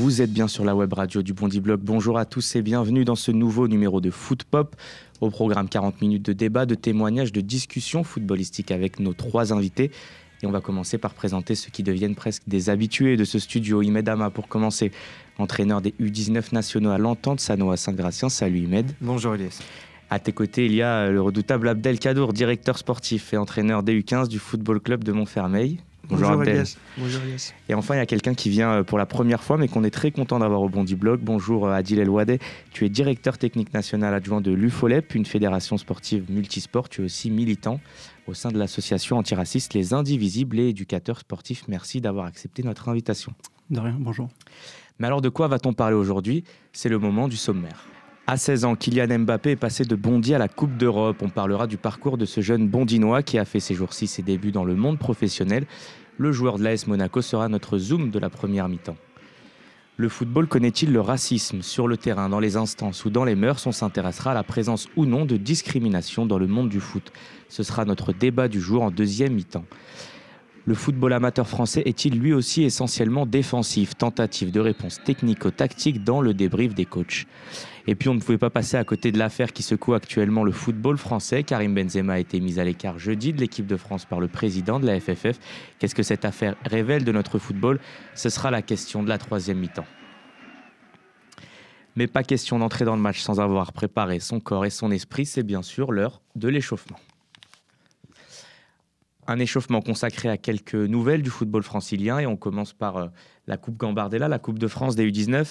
Vous êtes bien sur la web radio du Bondi Blog. Bonjour à tous et bienvenue dans ce nouveau numéro de Foot Pop. Au programme 40 minutes de débat, de témoignages, de discussions footballistiques avec nos trois invités. Et on va commencer par présenter ceux qui deviennent presque des habitués de ce studio. Imed Ama pour commencer, entraîneur des U19 nationaux à l'entente Sanoa Saint-Gratien. Salut Imed. Bonjour Elias. À tes côtés, il y a le redoutable Abdel Kadour, directeur sportif et entraîneur des U15 du Football Club de Montfermeil. Bonjour, Bonjour Abdel. Bonjour Elias. Et enfin, il y a quelqu'un qui vient euh, pour la première fois, mais qu'on est très content d'avoir au Bondi Blog. Bonjour euh, Adil Elwadeh. Tu es directeur technique national adjoint de l'UFOLEP, une fédération sportive multisport. Tu es aussi militant au sein de l'association antiraciste Les Indivisibles et éducateur sportif. Merci d'avoir accepté notre invitation. De rien, bonjour. Mais alors, de quoi va-t-on parler aujourd'hui? C'est le moment du sommaire. À 16 ans, Kylian Mbappé est passé de Bondy à la Coupe d'Europe. On parlera du parcours de ce jeune Bondinois qui a fait ses jours-ci ses débuts dans le monde professionnel. Le joueur de l'AS Monaco sera notre zoom de la première mi-temps. Le football connaît-il le racisme sur le terrain, dans les instances ou dans les mœurs? On s'intéressera à la présence ou non de discrimination dans le monde du foot. Ce sera notre débat du jour en deuxième mi-temps. Le football amateur français est-il lui aussi essentiellement défensif? Tentative de réponse technico-tactique dans le débrief des coachs. Et puis on ne pouvait pas passer à côté de l'affaire qui secoue actuellement le football français. Karim Benzema a été mis à l'écart jeudi de l'équipe de France par le président de la FFF. Qu'est-ce que cette affaire révèle de notre football? Ce sera la question de la troisième mi-temps. Mais pas question d'entrer dans le match sans avoir préparé son corps et son esprit, c'est bien sûr l'heure de l'échauffement un échauffement consacré à quelques nouvelles du football francilien et on commence par euh, la Coupe Gambardella, la Coupe de France des U19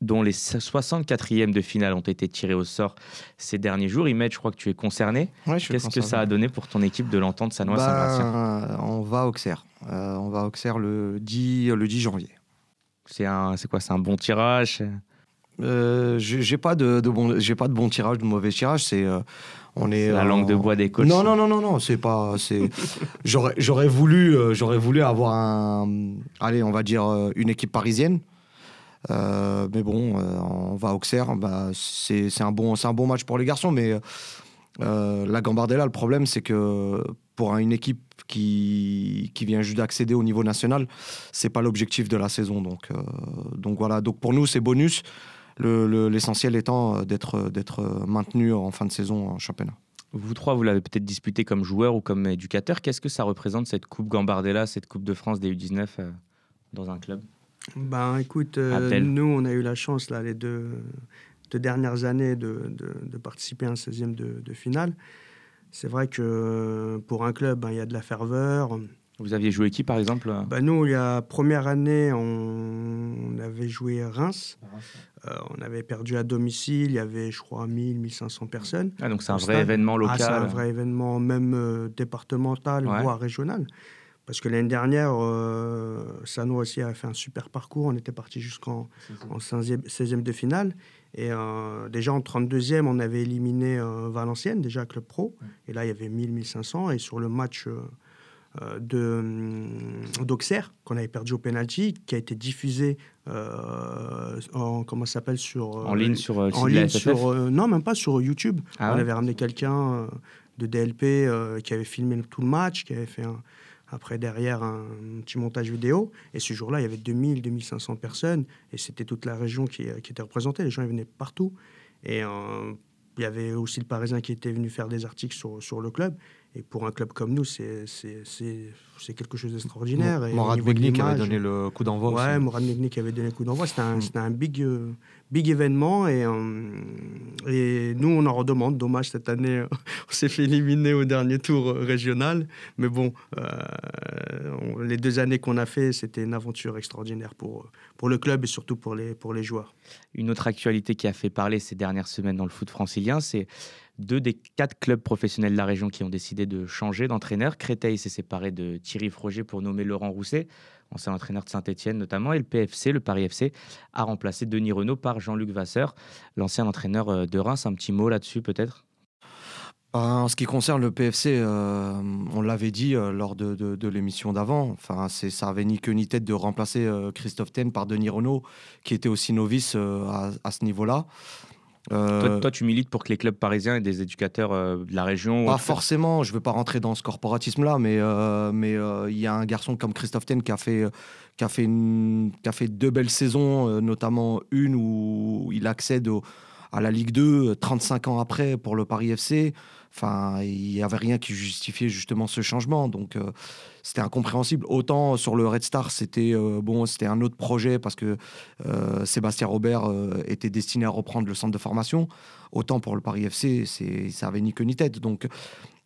dont les 64e de finale ont été tirés au sort ces derniers jours. Imed, je crois que tu es concerné. Qu'est-ce que ça a donné pour ton équipe de l'entente sanois saint bah, On va à Auxerre. Euh, on va à Auxerre le 10, le 10 janvier. C'est quoi C'est un bon tirage? Euh, j'ai pas de, bon j'ai pas de bon tirage de mauvais tirage c'est euh, on est la langue de bois des coachs non non non non non c'est pas c'est j'aurais j'aurais voulu euh, j'aurais voulu avoir un allez on va dire une équipe parisienne mais bon on va à Auxerre bah c'est un bon c'est un bon match pour les garçons mais la Gambardella le problème c'est que pour une équipe qui, qui vient juste d'accéder au niveau national, c'est pas l'objectif de la saison. Donc, donc voilà. Donc pour nous, c'est bonus l'essentiel étant euh, d'être d'être maintenu en fin de saison en championnat. Vous trois, vous l'avez peut-être disputé comme joueur ou comme éducateur. Qu'est-ce que ça représente cette Coupe Gambardella, cette Coupe de France des U19 euh, dans un club? Ben écoute, euh, nous on a eu la chance là les deux, deux dernières années de, de, participer à un 16e de, de finale. C'est vrai que pour un club, ben, il y a de la ferveur. Vous aviez joué qui, par exemple bah Nous, la première année, on, avait joué Reims. Euh, on avait perdu à domicile. Il y avait, je crois, 1000, 1500 personnes. Ah, donc c'est un vrai événement local. Ah, c'est un vrai événement, même euh, départemental, voire régional. Parce que l'année dernière, euh, Sano aussi a fait un super parcours. On était parti jusqu'en 16e de finale. Et euh, déjà en 32e, on avait éliminé Valenciennes, déjà club pro. Et là, il y avait 1000, 1500. Et sur le match euh, d'Auxerre qu'on avait perdu au penalty, qui a été diffusé euh, en comment s'appelle sur en ligne sur en ligne sur non même pas sur YouTube. Ah on avait ramené quelqu'un de DLP qui avait filmé tout le match, qui avait fait après derrière un, petit montage vidéo. Et ce jour-là, il y avait 2000, 2500 personnes et c'était toute la région qui, qui, était représentée. Les gens ils venaient partout. Et il y avait aussi le Parisien qui était venu faire des articles sur, sur le club. Et pour un club comme nous, c'est quelque chose d'extraordinaire. Morad Megnik avait donné le coup d'envoi. Ouais, Morad Megnik avait donné le coup d'envoi. C'était un, mm. un, big, euh, big événement. Et, euh, et nous, on en redemande. Dommage, cette année, on s'est fait éliminer au dernier tour régional. Mais bon, euh, les deux années qu'on a fait, c'était une aventure extraordinaire pour, pour le club et surtout pour les, pour les joueurs. Une autre actualité qui a fait parler ces dernières semaines dans le foot francilien, c'est deux des quatre clubs professionnels de la région qui ont décidé de changer d'entraîneur. Créteil s'est séparé de Thierry Froger pour nommer Laurent Rousset, ancien entraîneur de Saint-Etienne notamment, et le PFC, le Paris FC, a remplacé Denis Renault par Jean-Luc Vasseur, l'ancien entraîneur euh, de Reims. Un petit mot là-dessus peut-être? En ce qui concerne le PFC, euh, on l'avait dit euh, lors de, l'émission d'avant, enfin, ça avait ni queue ni tête de remplacer Christophe Ten par Denis Renault, qui était aussi novice à, ce niveau-là. Toi, tu milites pour que les clubs parisiens aient des éducateurs de la région Pas forcément, je ne veux pas rentrer dans ce corporatisme-là, mais il mais, il y a un garçon comme Christophe Ten qui a fait, qui a fait, qui a fait deux belles saisons, notamment une où il accède au, à la Ligue 2 35 ans après pour le Paris FC. Enfin, il n'y avait rien qui justifiait justement ce changement. Donc, euh, c'était incompréhensible. Autant sur le Red Star, c'était euh, bon, c'était un autre projet parce que euh, Sébastien Robert était destiné à reprendre le centre de formation. Autant pour le Paris FC, c'est, ça avait ni queue ni tête. Donc,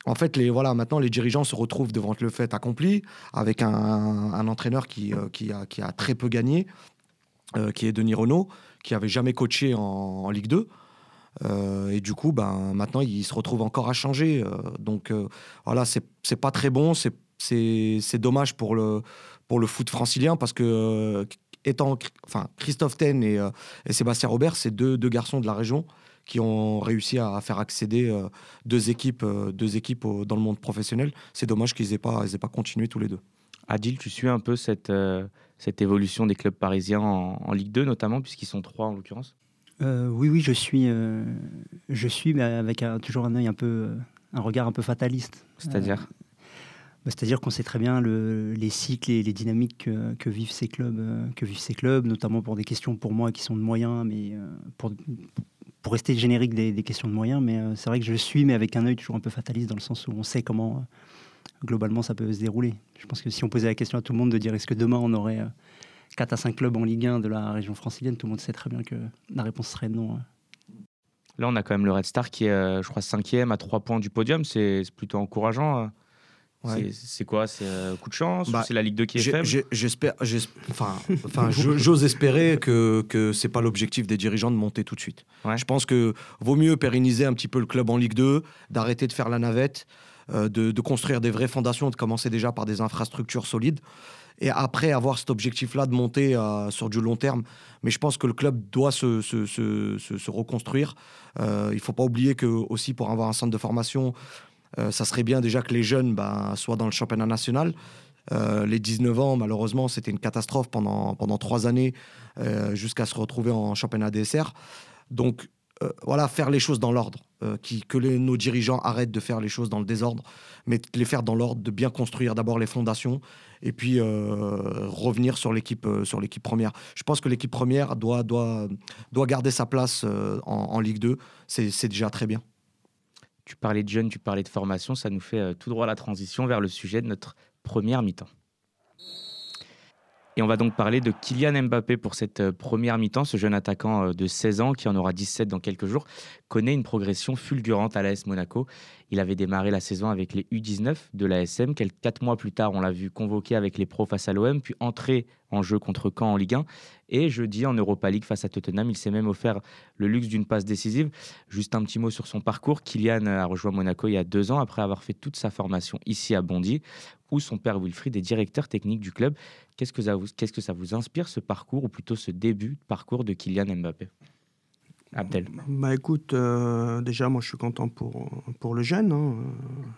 en fait, les, voilà, maintenant, les dirigeants se retrouvent devant le fait accompli avec un, entraîneur qui, qui, a, qui, a, très peu gagné, qui est Denis Renault qui avait jamais coaché en, Ligue 2. Euh, et du coup, ben, maintenant, il se retrouve encore à changer. Euh, donc euh, voilà, c'est pas très bon. C'est dommage pour le, pour le foot francilien parce que, étant enfin, Christophe Ten et, et Sébastien Robert, c'est deux, deux, garçons de la région qui ont réussi à faire accéder deux équipes, deux équipes dans le monde professionnel. C'est dommage qu'ils n'aient pas, pas continué tous les deux. Adil, tu suis un peu cette, cette évolution des clubs parisiens en, Ligue 2 notamment, puisqu'ils sont trois en l'occurrence? Euh, Oui, oui, je suis, euh, je suis mais avec toujours un œil un peu, un regard un peu fataliste. C'est-à-dire? euh, C'est-à-dire qu'on sait très bien le, les cycles et les dynamiques que, vivent ces clubs, que vivent ces clubs, notamment pour des questions pour moi qui sont de moyens, mais pour, pour rester générique des, questions de moyens. Mais c'est vrai que je suis, mais avec un œil toujours un peu fataliste dans le sens où on sait comment globalement, ça peut se dérouler. Je pense que si on posait la question à tout le monde de dire est-ce que demain on aurait 4 euh, à 5 clubs en Ligue 1 de la région francilienne, tout le monde sait très bien que la réponse serait non. Hein. Là, on a quand même le Red Star qui est, euh, je crois, cinquième à 3 points du podium. C'est plutôt encourageant. C'est quoi? C'est un coup de chance bah, C'est la Ligue 2 qui est faible? J'espère, enfin, enfin, j'ose espérer que que c'est pas l'objectif des dirigeants de monter tout de suite. Je pense que vaut mieux pérenniser un petit peu le club en Ligue 2, d'arrêter de faire la navette. Euh, de, construire des vraies fondations, de commencer déjà par des infrastructures solides. Et après, avoir cet objectif-là de monter euh, sur du long terme. Mais je pense que le club doit se, se, reconstruire. Euh, il ne faut pas oublier que, aussi, pour avoir un centre de formation, ça serait bien déjà que les jeunes ben, soient dans le championnat national. les 19 ans, malheureusement, c'était une catastrophe pendant, pendant trois années jusqu'à se retrouver en championnat DSR. Donc, euh, voilà, faire les choses dans l'ordre, euh, que nos dirigeants arrêtent de faire les choses dans le désordre, mais les faire dans l'ordre, de bien construire d'abord les fondations et puis euh, revenir sur l'équipe sur l'équipe première. Je pense que l'équipe première doit, doit, doit garder sa place en, Ligue 2, c'est déjà très bien. Tu parlais de jeunes, tu parlais de formation, ça nous fait tout droit la transition vers le sujet de notre première mi-temps. Et on va donc parler de Kylian Mbappé pour cette euh, première mi-temps. Ce jeune attaquant euh, de 16 ans, qui en aura 17 dans quelques jours, connaît une progression fulgurante à l'AS Monaco. Il avait démarré la saison avec les U19 de l'ASM. Quatre mois plus tard, on l'a vu convoqué avec les pros face à l'OM, puis entrer en jeu contre Caen en Ligue 1. Et jeudi, en Europa League face à Tottenham, il s'est même offert le luxe d'une passe décisive. Juste un petit mot sur son parcours. Kylian a rejoint Monaco il y a deux ans après avoir fait toute sa formation ici à Bondy, où son père Wilfried est directeur technique du club. Vous, qu'est-ce que ça vous inspire ce parcours, ou plutôt ce début de parcours de Kylian Mbappé? Abdel Bah écoute, euh, déjà moi je suis content pour, pour le jeune. Hein.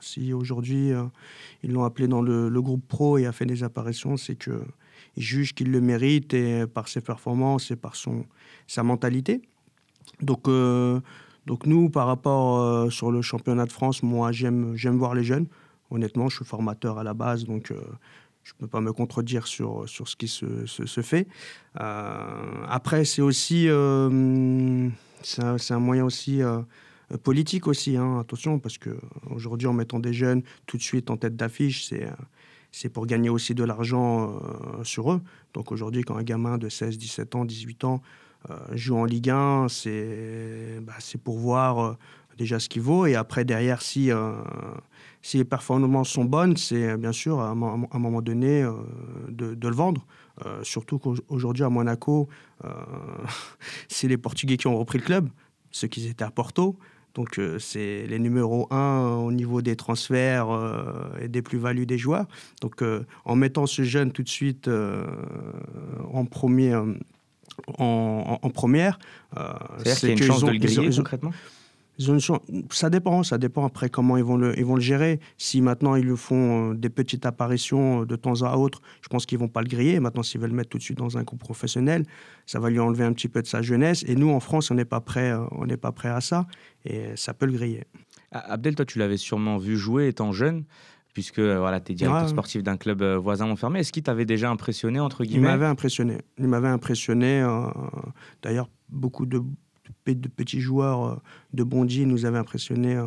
Si aujourd'hui euh, ils l'ont appelé dans le, groupe pro et a fait des apparitions, c'est que il juge qu'il le mérite et par ses performances et par son, sa mentalité. Donc, euh, donc nous, par rapport sur le championnat de France, moi j'aime voir les jeunes. Honnêtement, je suis formateur à la base, donc je ne peux pas me contredire sur, sur ce qui se, se, fait. Euh, après, c'est aussi euh, c'est un, moyen aussi euh, politique aussi, hein, attention, parce qu'aujourd'hui, en mettant des jeunes tout de suite en tête d'affiche, c'est c'est pour gagner aussi de l'argent sur eux. Donc aujourd'hui, quand un gamin de 16, 17 ans, 18 ans joue en Ligue 1, c'est bah, pour voir déjà ce qu'il vaut. Et après, derrière, si si les performances sont bonnes, c'est bien sûr à un, moment donné euh, de, le vendre. Euh, surtout qu'aujourd'hui à Monaco, euh, c'est les Portugais qui ont repris le club, ceux qui étaient à Porto. Donc c'est les numéros 1 au niveau des transferts et des plus-values des joueurs. Donc en mettant ce jeune tout de suite en premier, en, première, c'est qu'il y a une chance de le griller concrètement? Ça dépend, ça dépend après comment ils vont le, ils vont le gérer. Si maintenant ils le font euh, des petites apparitions euh, de temps à autre, je pense qu'ils vont pas le griller. Maintenant, s'ils veulent le mettre tout de suite dans un groupe professionnel, ça va lui enlever un petit peu de sa jeunesse. Et nous, en France, on n'est pas prêt, euh, on n'est pas prêt à ça, et ça peut le griller. Ah, Abdel, toi, tu l'avais sûrement vu jouer étant jeune puisque voilà, tu es directeur sportif d'un club voisin Montfermé. Est-ce qu'il t'avait déjà impressionné, entre guillemets? Il m'avait impressionné. Il m'avait impressionné. D'ailleurs, beaucoup de, de petits joueurs euh, de Bondy nous avaient impressionnés euh,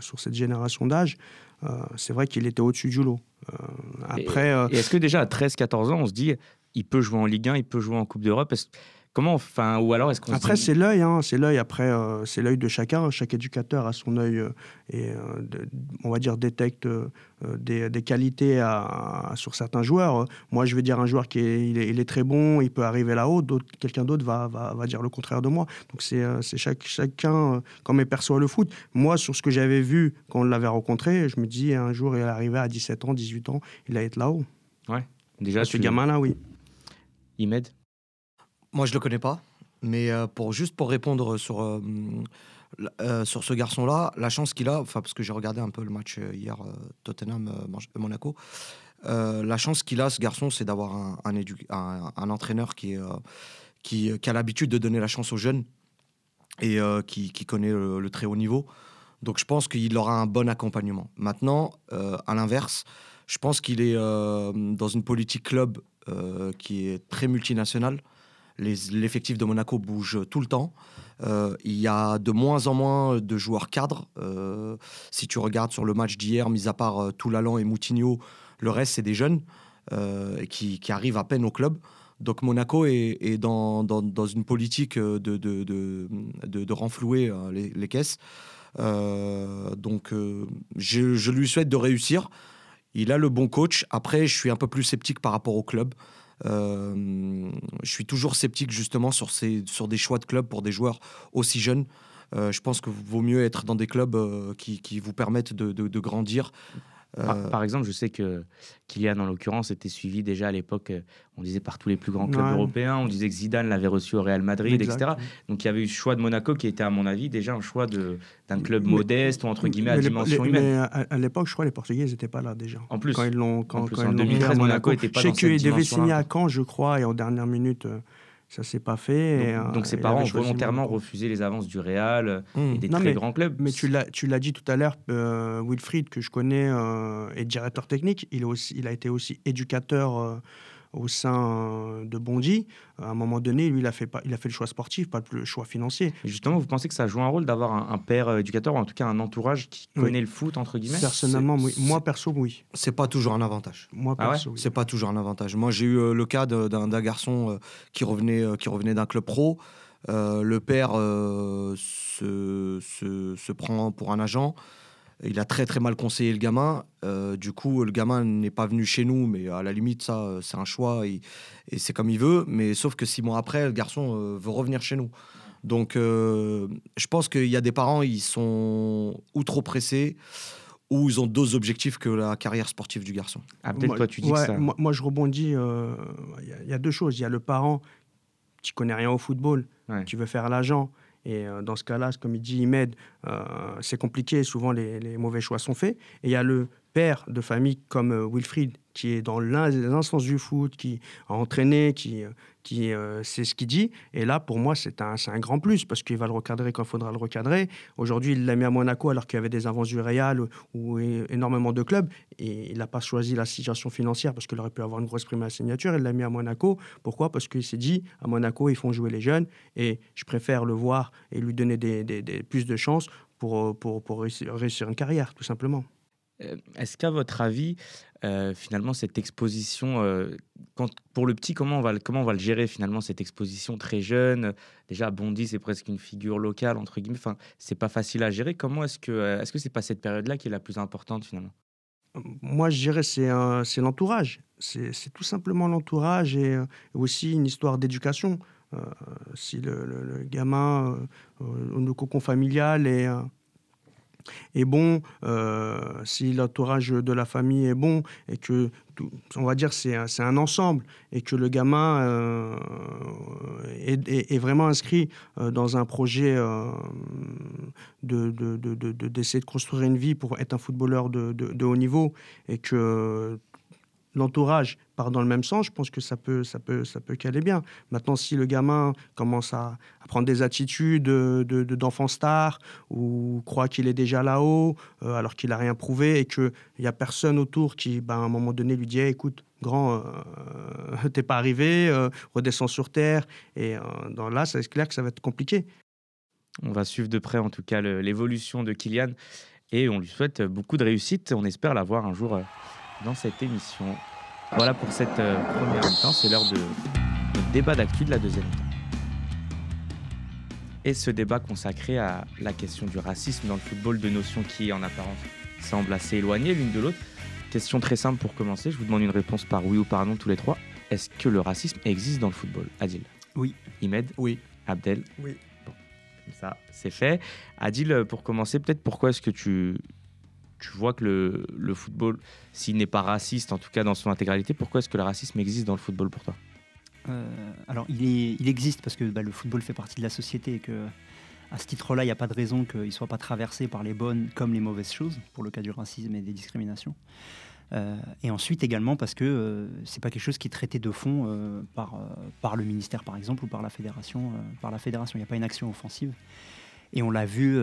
sur cette génération d'âge. Euh, c'est vrai qu'il était au-dessus du lot. après, est-ce que déjà à 13-14 ans, on se dit, il peut jouer en Ligue 1, il peut jouer en Coupe d'Europe Comment, enfin, ou alors est-ce qu'on Après, c'est l'œil, hein, c'est l'œil. Après, euh, c'est l'œil de chacun. Chaque éducateur a son œil euh, et, euh, on va dire, détecte des, des, qualités à, sur certains joueurs. Moi, je vais dire un joueur qui est, il est, très bon, il peut arriver là-haut. quelqu'un d'autre va, va, va, dire le contraire de moi. Donc c'est, chaque, chacun comme il perçoit le foot. Moi, sur ce que j'avais vu quand on l'avait rencontré, je me dis un jour, il est arrivé à 17 ans, 18 ans, il va être là-haut. Ouais. Déjà, ce gamin-là, oui. Imed? Moi, je le connais pas, mais euh, pour juste pour répondre sur euh, euh, sur ce garçon-là, la chance qu'il a, parce que j'ai regardé un peu le match hier Tottenham Monaco, la chance qu'il a ce garçon, c'est d'avoir un, un, entraîneur qui, qui, a l'habitude de donner la chance aux jeunes et qui, connaît le, très haut niveau. Donc je pense qu'il aura un bon accompagnement. Maintenant, à l'inverse, je pense qu'il est dans une politique club qui est très multinationale l'effectif de Monaco bouge tout le temps. Euh, il y a de moins en moins de joueurs cadres. Euh, si tu regardes sur le match d'hier, mis à part euh, Toulalan et Moutinho, le reste, c'est des jeunes qui, qui, arrivent à peine au club. Donc Monaco est, dans, une politique de, renflouer les, caisses. donc je, lui souhaite de réussir. Il a le bon coach. Après, je suis un peu plus sceptique par rapport au club. Euh, je suis toujours sceptique justement sur, ces, sur des choix de clubs pour des joueurs aussi jeunes. Euh, je pense que vaut mieux être dans des clubs euh, qui, qui, vous permettent de, de, grandir. Par, exemple, je sais que Kylian, en l'occurrence, était suivi déjà à l'époque, on disait par tous les plus grands clubs européens. On disait que Zidane l'avait reçu au Real Madrid, etc. Donc il y avait eu ce choix de Monaco qui était, à mon avis, déjà un choix d'un club modeste ou entre guillemets à dimension humaine. Mais à, l'époque, je crois, les Portugais n'étaient pas là déjà. En plus, quand ils l'ont, quand, en, en 2013, Monaco n'était pas je sais qu'il devait signer à Caen, je crois, et en dernière minute. Ça s'est pas fait. Donc, ses parents ont volontairement refusé les avances du Real et mmh. des très grands clubs. Mais tu l'as, tu l'as dit tout à l'heure, euh, Wilfried, que je connais, euh, est directeur technique. Il, aussi, il a été aussi éducateur euh, au sein de Bondy. À un moment donné, lui, il a fait, pas, il a fait le choix sportif, pas le choix financier. justement, vous pensez que ça joue un rôle d'avoir un, père euh, éducateur, ou en tout cas un entourage qui connaît le foot, entre guillemets? Personnellement, oui. Moi, perso, oui. C'est pas toujours un avantage. Moi, ah perso, C'est pas toujours un avantage. Moi, j'ai eu euh, le cas d'un garçon euh, qui revenait, qui revenait d'un club pro. le père se, se, se, prend pour un agent. Il a très très mal conseillé le gamin. Euh, du coup, le gamin n'est pas venu chez nous, mais à la limite, ça, euh, c'est un choix et, c'est comme il veut. Mais sauf que six mois après, le garçon euh, veut revenir chez nous. Donc, je pense qu'il y a des parents, ils sont ou trop pressés ou ils ont d'autres objectifs que la carrière sportive du garçon. Ah, peut-être toi, tu dis ça. Moi, je rebondis. Il y, a deux choses. Il y a le parent qui connaît rien au football, qui veut faire l'agent et euh, dans ce cas-là, comme il dit Imed, euh, c'est compliqué, souvent les, les, mauvais choix sont faits. Et il y a le père de famille comme euh, Wilfried, qui est dans l'instance du foot, qui a entraîné, qui, qui euh, sait ce qu'il dit. Et là, pour moi, c'est un, un, grand plus, parce qu'il va le recadrer quand il faudra le recadrer. Aujourd'hui, il l'a mis à Monaco alors qu'il y avait des avances du Real ou, énormément de clubs. Et il n'a pas choisi la situation financière parce qu'il aurait pu avoir une grosse prime à la signature. Il l'a mis à Monaco. Pourquoi? Parce qu'il s'est dit, à Monaco, ils font jouer les jeunes. Et je préfère le voir et lui donner des, des, plus de chances pour réussir une carrière, tout simplement. Euh, est-ce qu'à votre avis, euh, finalement, cette exposition, euh, pour le petit, comment on, va, le gérer finalement, cette exposition très jeune Déjà, Bondy, c'est presque une figure locale, entre guillemets. Enfin, c'est pas facile à gérer. Comment est-ce que que c'est pas cette période-là qui est la plus importante finalement? Moi, je dirais c'est l'entourage. C'est tout simplement l'entourage et aussi une histoire d'éducation. si le, le, le gamin, au cocon familial, est est bon, euh, si l'entourage de la famille est bon, et que, on va dire, c'est un, ensemble, et que le gamin euh, est, vraiment inscrit euh, dans un projet d'essayer de, de, de, de, construire une vie pour être un footballeur de, haut niveau, et que l'entourage part dans le même sens, je pense que ça peut, ça peut, ça peut caler bien. Maintenant, si le gamin commence à, prendre des attitudes d'enfant de, star ou croit qu'il est déjà là-haut euh, alors qu'il n'a rien prouvé et qu'il n'y a personne autour qui, ben, à un moment donné, lui dit écoute, grand, euh, t'es pas arrivé, euh, redescends sur terre. Et dans là, c'est clair que ça va être compliqué. On va suivre de près, en tout cas, l'évolution de Kylian et on lui souhaite beaucoup de réussite. On espère l'avoir un jour dans cette émission. Voilà pour cette euh, première mi-temps, c'est l'heure de débat d'actu de la deuxième mi-temps. Et ce débat consacré à la question du racisme dans le football, de notions qui en apparence semblent assez éloignées l'une de l'autre. Question très simple pour commencer, je vous demande une réponse par oui ou par non tous les trois. Est-ce que le racisme existe dans le football? Adil Oui. Imed Oui. Abdel Oui. Bon, comme ça, c'est fait. Adil, pour commencer, peut-être pourquoi est-ce que tu tu vois que le, football, s'il n'est pas raciste, en tout cas dans son intégralité, pourquoi est-ce que le racisme existe dans le football pour toi? Euh, Alors, il, existe parce que bah, le football fait partie de la société et que à ce titre-là, il n'y a pas de raison qu'il ne soit pas traversé par les bonnes comme les mauvaises choses, pour le cas du racisme et des discriminations. Euh, et ensuite également parce que euh, c'est pas quelque chose qui est traité de fond euh, par, par le ministère par exemple ou par la fédération. par la fédération, il n'y a pas une action offensive. Et on l'a vu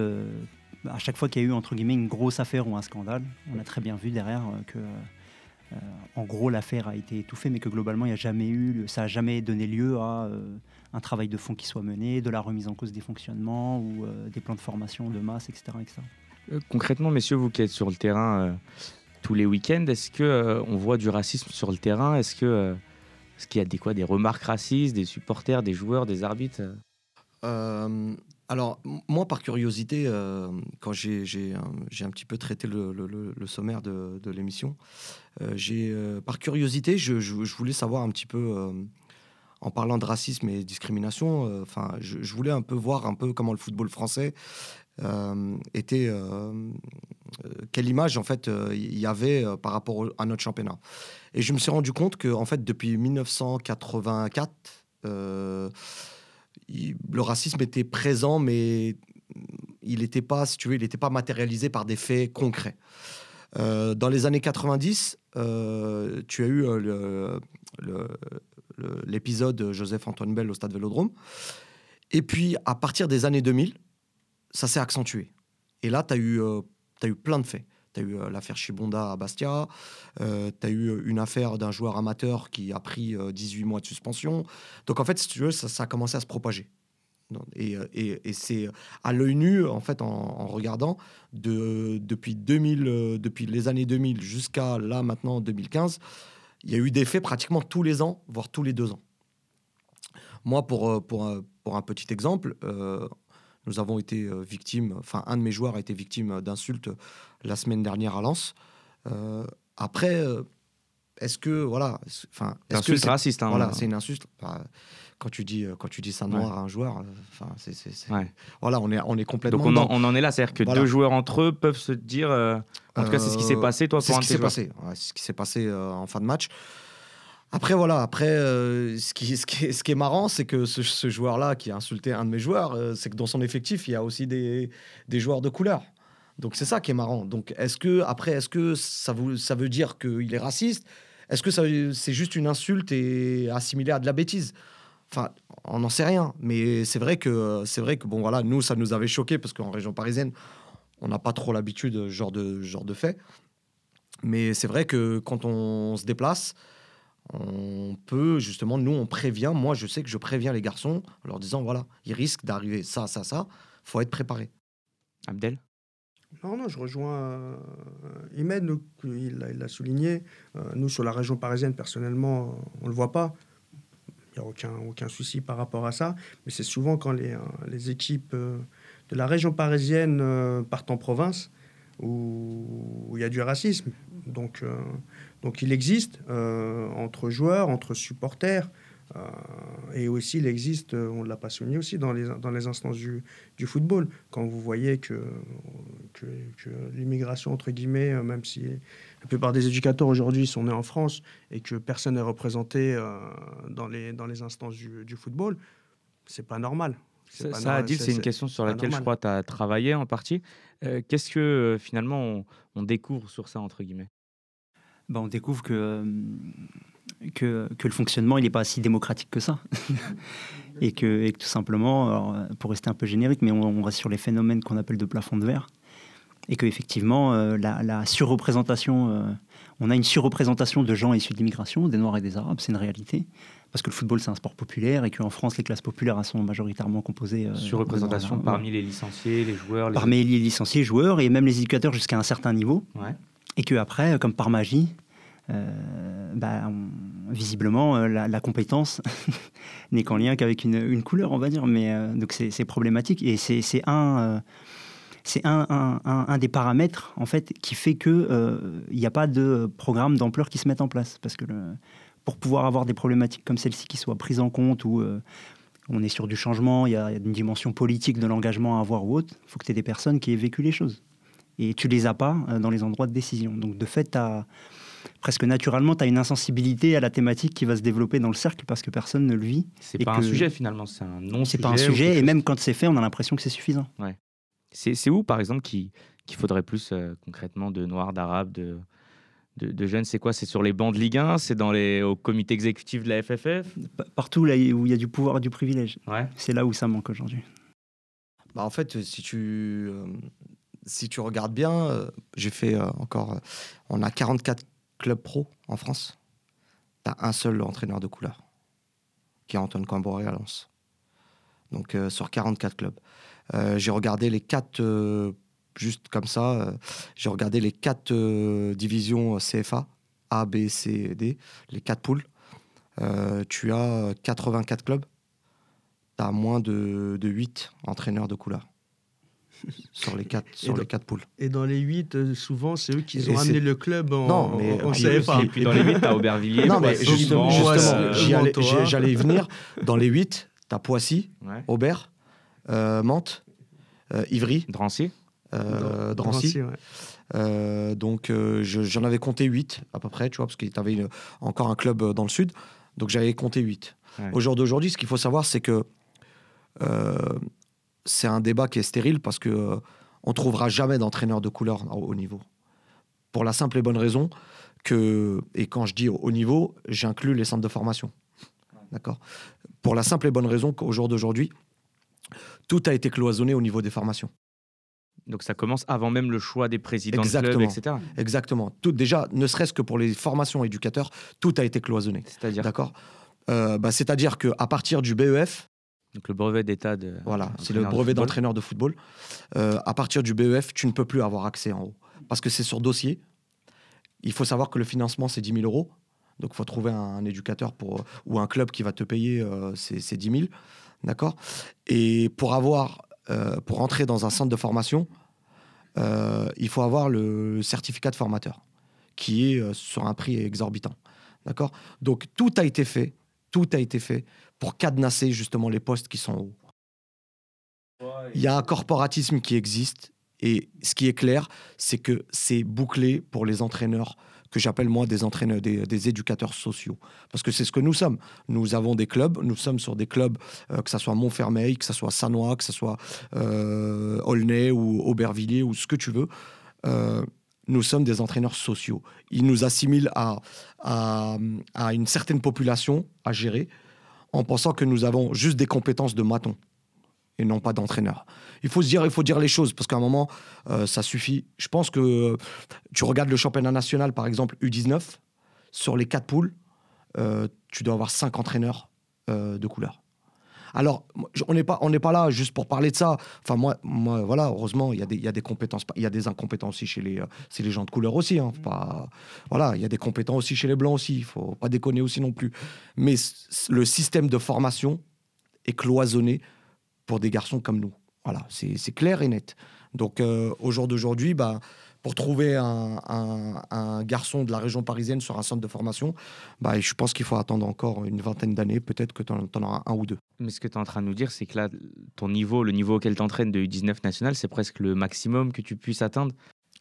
à chaque fois qu'il y a eu entre guillemets une grosse affaire ou un scandale, on a très bien vu derrière euh, que euh, en gros l'affaire a été étouffée, mais que globalement il a jamais eu, ça n'a jamais donné lieu à euh, un travail de fond qui soit mené, de la remise en cause des fonctionnements ou des plans de formation de masse, etc. concrètement, messieurs, vous qui êtes sur le terrain tous les week-ends, est-ce que on voit du racisme sur le terrain? Est-ce que ce qu'il y a des quoi, des remarques racistes, des supporters, des joueurs, des arbitres? Alors, moi, par curiosité, euh, quand j'ai un petit peu traité le, sommaire de, l'émission, euh, euh, par curiosité, je, voulais savoir un petit peu, en parlant de racisme et discrimination, enfin, je, voulais un peu voir un peu comment le football français était, quelle image en fait il y avait par rapport à notre championnat. Et je me suis rendu compte que en fait, depuis 1984 le racisme était présent, mais il n'était pas, si tu veux, il n'était pas matérialisé par des faits concrets. Euh, dans les années 90, euh, tu as eu euh, l'épisode Joseph-Antoine Bell au stade Vélodrome. Et puis, à partir des années 2000, ça s'est accentué. Et là, tu eu, as eu plein de faits. As eu l'affaire Chibonda à Bastia, tu as eu une affaire d'un joueur amateur qui a pris 18 mois de suspension. Donc en fait, si tu veux, ça, a commencé à se propager. Et, c'est à l'œil nu, en fait, en, regardant, de, depuis, 2000, depuis les années 2000 jusqu'à là, maintenant, 2015, il y a eu des faits pratiquement tous les ans, voire tous les deux ans. Moi, pour, pour un petit exemple, nous avons été victimes, enfin, un de mes joueurs a été victime d'insultes la semaine dernière à Lens. Euh, après, euh, est-ce que voilà, enfin, est-ce que c'est raciste hein, Voilà, c'est une insulte. quand tu dis euh, quand tu dis ça noir à un joueur, enfin, c'est, voilà, on est on est complètement. Donc on, en, est là, c'est-à-dire que deux joueurs entre eux peuvent se dire. en tout cas, c'est ce qui s'est passé, toi, c'est ce qui s'est passé. c'est ce qui s'est passé en fin de match. Après, voilà, après, ce, qui, ce, qui est, ce, qui est, marrant, c'est que ce, joueur-là qui a insulté un de mes joueurs, c'est que dans son effectif, il y a aussi des, des joueurs de couleur. Donc c'est ça qui est marrant. Donc est-ce que après est-ce que ça, vous, ça veut dire qu'il est raciste? Est-ce que c'est juste une insulte et assimilé à de la bêtise? Enfin, on n'en sait rien. Mais c'est vrai que c'est vrai que bon voilà, nous ça nous avait choqué parce qu'en région parisienne, on n'a pas trop l'habitude de genre de genre de fait. Mais c'est vrai que quand on se déplace, on peut justement, nous on prévient. Moi, je sais que je préviens les garçons en leur disant voilà, il risque d'arriver ça, ça, ça. Faut être préparé. Abdel? Non, non, je rejoins euh, Imed, il l'a souligné. Euh, nous, sur la région parisienne, personnellement, on ne le voit pas. Il n'y a aucun, aucun souci par rapport à ça. Mais c'est souvent quand les, euh, les équipes euh, de la région parisienne partent en province où, il y a du racisme. Donc, donc il existe entre joueurs, entre supporters. Et aussi, il existe, on ne l'a pas souligné aussi, dans les, dans les instances du, du football. Quand vous voyez que, que, que l'immigration, entre guillemets, même si la plupart des éducateurs aujourd'hui sont nés en France et que personne n'est représenté dans, les, dans les instances du, du football, c'est pas normal. Ça, ça Adil, c'est une question sur laquelle je crois que tu as travaillé en partie. Euh, qu'est-ce que euh, finalement on, découvre sur ça, entre guillemets? Bah, On découvre que, euh, que, que, le fonctionnement, il n'est pas si démocratique que ça. et, que, et, que, tout simplement, pour rester un peu générique, mais on, reste sur les phénomènes qu'on appelle de plafond de verre. Et qu'effectivement, la, la surreprésentation, on a une surreprésentation de gens issus de l'immigration, des Noirs et des Arabes, c'est une réalité parce que le football c'est un sport populaire et qu'en France les classes populaires sont majoritairement composées euh, sur représentation parmi les licenciés, les joueurs, parmi les licenciés, joueurs et même les éducateurs jusqu'à un certain niveau, et que après, comme par magie, euh, bah, visiblement euh, la, compétence n'est qu'en lien qu'avec une, couleur, on va dire, mais donc c'est problématique et c'est un c'est un, des paramètres en fait qui fait que il n'y a pas de programme d'ampleur qui se met en place parce que pour pouvoir avoir des problématiques comme celle-ci qui soient prises en compte ou euh, on est sur du changement, il y, a une dimension politique de l'engagement à avoir ou autre, il faut que tu aies des personnes qui aient vécu les choses. Et tu les as pas euh, dans les endroits de décision. Donc de fait, as, presque naturellement, tu as une insensibilité à la thématique qui va se développer dans le cercle parce que personne ne le vit. C'est pas un sujet finalement, c'est un non-sujet. C'est pas un sujet, et même quand c'est fait, on a l'impression que c'est suffisant. Ouais. C'est où, par exemple, qu'il faudrait plus euh, concrètement de noirs, d'arabes, de, de, jeunes, c'est quoi? C'est sur les bancs de Ligue 1 C'est dans les, au comité exécutif de la FFF Partout là où il y a du pouvoir et du privilège. Ouais. C'est là où ça manque aujourd'hui. Bah en fait, si tu, euh, si tu regardes bien, euh, j'ai fait euh, encore. on a 44 clubs pro en France. Tu un seul entraîneur de couleur, qui est Antoine Camboré à Lens. Donc sur 44 clubs. j'ai regardé les quatre juste comme ça, euh, j'ai regardé les quatre euh, divisions euh, CFA, A, B, C D, les quatre poules. tu as 84 clubs. Tu as moins de, de 8 entraîneurs de couleur sur les quatre, sur les quatre poules. Et dans les 8, souvent, c'est eux qui ont amené le club en, non, mais, CFA. Et puis dans les 8, tu as Aubervilliers. Non, mais justement, j'allais y venir. Dans les 8, tu as Poissy, Aubert, Mantes, Ivry. Drancy. Euh, Drancy. Euh, donc euh, j'en avais compté 8 à peu près, tu vois, parce qu'il y avait encore un club dans le sud. Donc j'avais compté 8. Au jour d'aujourd'hui, ce qu'il faut savoir, c'est que c'est un débat qui est stérile parce que on trouvera jamais d'entraîneur de couleur au haut niveau. Pour la simple et bonne raison que, et quand je dis haut niveau, j'inclus les centres de formation. D'accord? Pour la simple et bonne raison qu'au jour d'aujourd'hui, tout a été cloisonné au niveau des formations. Donc ça commence avant même le choix des présidents Exactement. de club, etc. Exactement. Tout, déjà, ne serait-ce que pour les formations éducateurs, tout a été cloisonné. C'est-à-dire D'accord? Euh, bah, C'est-à-dire qu'à partir du BEF, donc le brevet d'état de. Voilà, c'est le brevet d'entraîneur de football. Euh, à partir du BEF, tu ne peux plus avoir accès en haut. Parce que c'est sur dossier. Il faut savoir que le financement, c'est 10 000 euros. Donc il faut trouver un, éducateur pour, ou un club qui va te payer euh, ces, ces 10 000. D'accord? Et pour avoir euh, pour entrer dans un centre de formation, euh, il faut avoir le certificat de formateur, qui est euh, sur un prix exorbitant. D'accord? Donc tout a été fait, tout a été fait pour cadenasser justement les postes qui sont hauts. Il y a un corporatisme qui existe et ce qui est clair, c'est que c'est bouclé pour les entraîneurs que j'appelle moi des entraîneurs, des, éducateurs sociaux. Parce que c'est ce que nous sommes. Nous avons des clubs, nous sommes sur des clubs, euh, que ce soit Montfermeil, que ce soit Sanois, que ce soit euh, Aulnay ou Aubervilliers ou ce que tu veux. Euh, nous sommes des entraîneurs sociaux. Ils nous assimilent à, à, à une certaine population à gérer en pensant que nous avons juste des compétences de maton et non pas d'entraîneur. Il faut se dire, il faut dire les choses parce qu'à un moment, euh, ça suffit. Je pense que tu regardes le championnat national, par exemple U19, sur les quatre poules, euh, tu dois avoir cinq entraîneurs euh, de couleur. Alors, on n'est pas, on pas là juste pour parler de ça. Enfin, moi, moi voilà, heureusement, il y, a des, il y a des compétences, il y a des incompétences aussi chez les, c'est les gens de couleur aussi. Hein, pas, voilà, il y a des compétences aussi chez les blancs aussi. Il faut pas déconner aussi non plus. Mais le système de formation est cloisonné pour des garçons comme nous. Voilà, c'est clair et net. Donc euh, au jour d'aujourd'hui, bah, pour trouver un, garçon de la région parisienne sur un centre de formation, bah, je pense qu'il faut attendre encore une vingtaine d'années, peut-être que tu en, en, auras un ou deux. Mais ce que tu es en train de nous dire, c'est que là, ton niveau, le niveau auquel tu entraînes de U19 national, c'est presque le maximum que tu puisses atteindre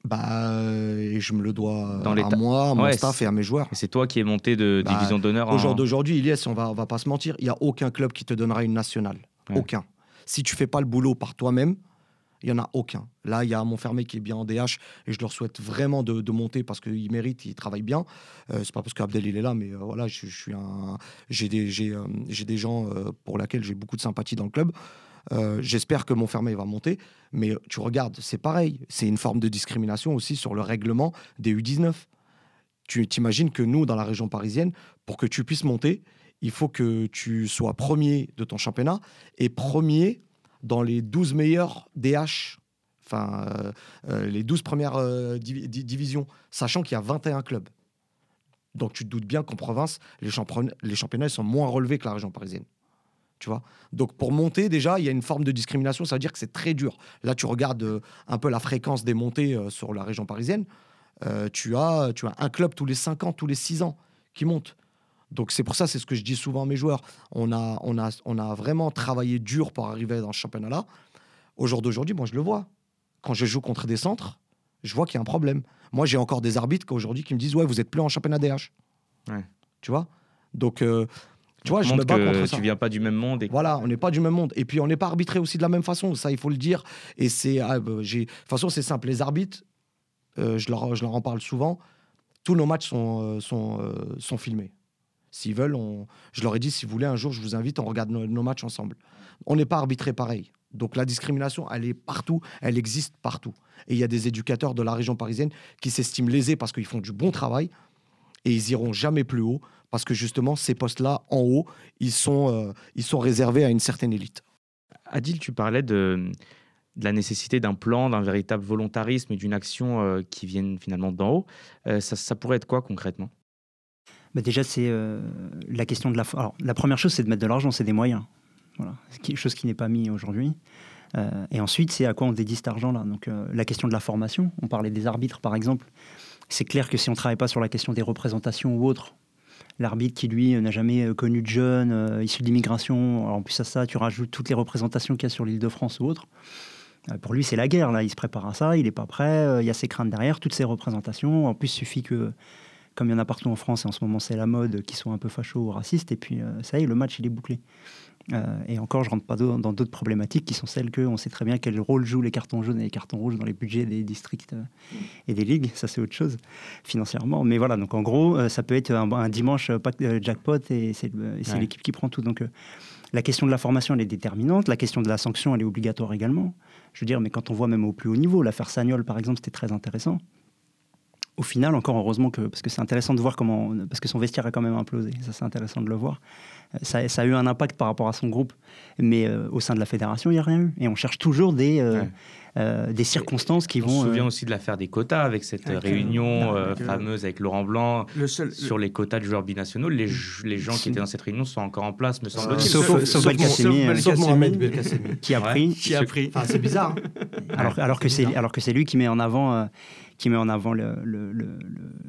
bah, et je me le dois Dans à moi, à mon staff et à mes joueurs. C'est toi qui es monté de bah, division d'honneur. Au jour d'aujourd'hui, Ilias, on va, on va pas se mentir, il n'y a aucun club qui te donnera une nationale. Aucun. Si tu fais pas le boulot par toi-même, il n'y en a aucun. Là, il y a Montfermé qui est bien en DH et je leur souhaite vraiment de, monter parce qu'ils méritent, ils travaillent bien. Euh, c'est pas parce qu'Abdel il est là, mais euh, voilà, je, suis un, j'ai des, j'ai, euh, des gens euh, pour lesquels j'ai beaucoup de sympathie dans le club. j'espère que Montfermé va monter, mais tu regardes, c'est pareil. C'est une forme de discrimination aussi sur le règlement des U19. Tu t'imagines que nous, dans la région parisienne, pour que tu puisses monter, il faut que tu sois premier de ton championnat et premier dans les 12 meilleurs DH, enfin euh, euh, les 12 premières euh, divisions, sachant qu'il y a 21 clubs. Donc tu te doutes bien qu'en province, les, les championnats sont moins relevés que la région parisienne. Tu vois? Donc pour monter, déjà, il y a une forme de discrimination, ça veut dire que c'est très dur. Là, tu regardes un peu la fréquence des montées sur la région parisienne. tu, as, tu as un club tous les 5 ans, tous les 6 ans qui monte. Donc c'est pour ça, c'est ce que je dis souvent à mes joueurs. On a, on a, on a vraiment travaillé dur pour arriver dans ce championnat-là. Au jour d'aujourd'hui, moi je le vois. Quand je joue contre des centres, je vois qu'il y a un problème. Moi j'ai encore des arbitres aujourd'hui qui me disent ouais vous êtes plus en championnat DH. Ouais. Tu vois? Donc euh, tu vois, je me bats contre ça. Tu viens pas du même monde. Et... Voilà, on n'est pas du même monde. Et puis on n'est pas arbitré aussi de la même façon. Ça il faut le dire. Et c'est, ah, bah, de toute façon c'est simple. Les arbitres, euh, je leur, je leur en parle souvent. Tous nos matchs sont, euh, sont, sont filmés. S'ils veulent, je leur ai dit, si vous voulez, un jour, je vous invite, on regarde nos, matchs ensemble. On n'est pas arbitré pareil. Donc la discrimination, elle est partout, elle existe partout. Et il y a des éducateurs de la région parisienne qui s'estiment lésés parce qu'ils font du bon travail et ils iront jamais plus haut parce que justement, ces postes-là, en haut, ils sont, euh, ils sont réservés à une certaine élite. Adil, tu parlais de, la nécessité d'un plan, d'un véritable volontarisme et d'une action euh, qui viennent finalement d'en haut. Euh, ça pourrait être quoi concrètement? Bah, déjà, c'est euh, la question de la. Alors, la première chose, c'est de mettre de l'argent, c'est des moyens. Voilà, chose qui n'est pas mis aujourd'hui. Euh, et ensuite, c'est à quoi on dédie cet argent-là. Donc, euh, la question de la formation, on parlait des arbitres, par exemple. C'est clair que si on ne travaille pas sur la question des représentations ou autres, l'arbitre qui, lui, n'a jamais connu de jeunes issus d'immigration, en plus à ça, tu rajoutes toutes les représentations qu'il y a sur l'île de France ou autres, pour lui, c'est la guerre. Là, il se prépare à ça, il n'est pas prêt, il y a ses craintes derrière, toutes ces représentations. En plus, il suffit que comme il y en a partout en France, et en ce moment c'est la mode, qui sont un peu fachos ou racistes, et puis euh, ça y est, le match il est bouclé. Euh, et encore, je rentre pas dans d'autres problématiques qui sont celles que on sait très bien quel rôle jouent les cartons jaunes et les cartons rouges dans les budgets des districts euh, et des ligues. Ça, c'est autre chose financièrement. Mais voilà, donc en gros, ça peut être un, dimanche jackpot et c'est l'équipe qui prend tout. Donc la question de la formation, elle est déterminante. La question de la sanction, elle est obligatoire également. Je veux dire, mais quand on voit même au plus haut niveau, l'affaire Sagnol, par exemple, c'était très intéressant au final, encore heureusement que, parce que c'est intéressant de voir comment, parce que son vestiaire a quand même implosé. Ça, c'est intéressant de le voir. Euh, ça, ça, a eu un impact par rapport à son groupe, mais euh, au sein de la fédération, il n'y a rien eu. Et on cherche toujours des, euh, des circonstances qui vont. On se souvient aussi de l'affaire des quotas avec cette réunion fameuse avec Laurent Blanc sur les quotas de joueurs binationaux. Les, les, gens qui étaient dans cette réunion sont encore en place, me semble-t-il. Sauf, sauf, Mohamed qui a pris. Qui a pris. Enfin, c'est bizarre. Hein. alors, alors que c'est alors que c'est lui qui met en avant qui met en avant le, le, le,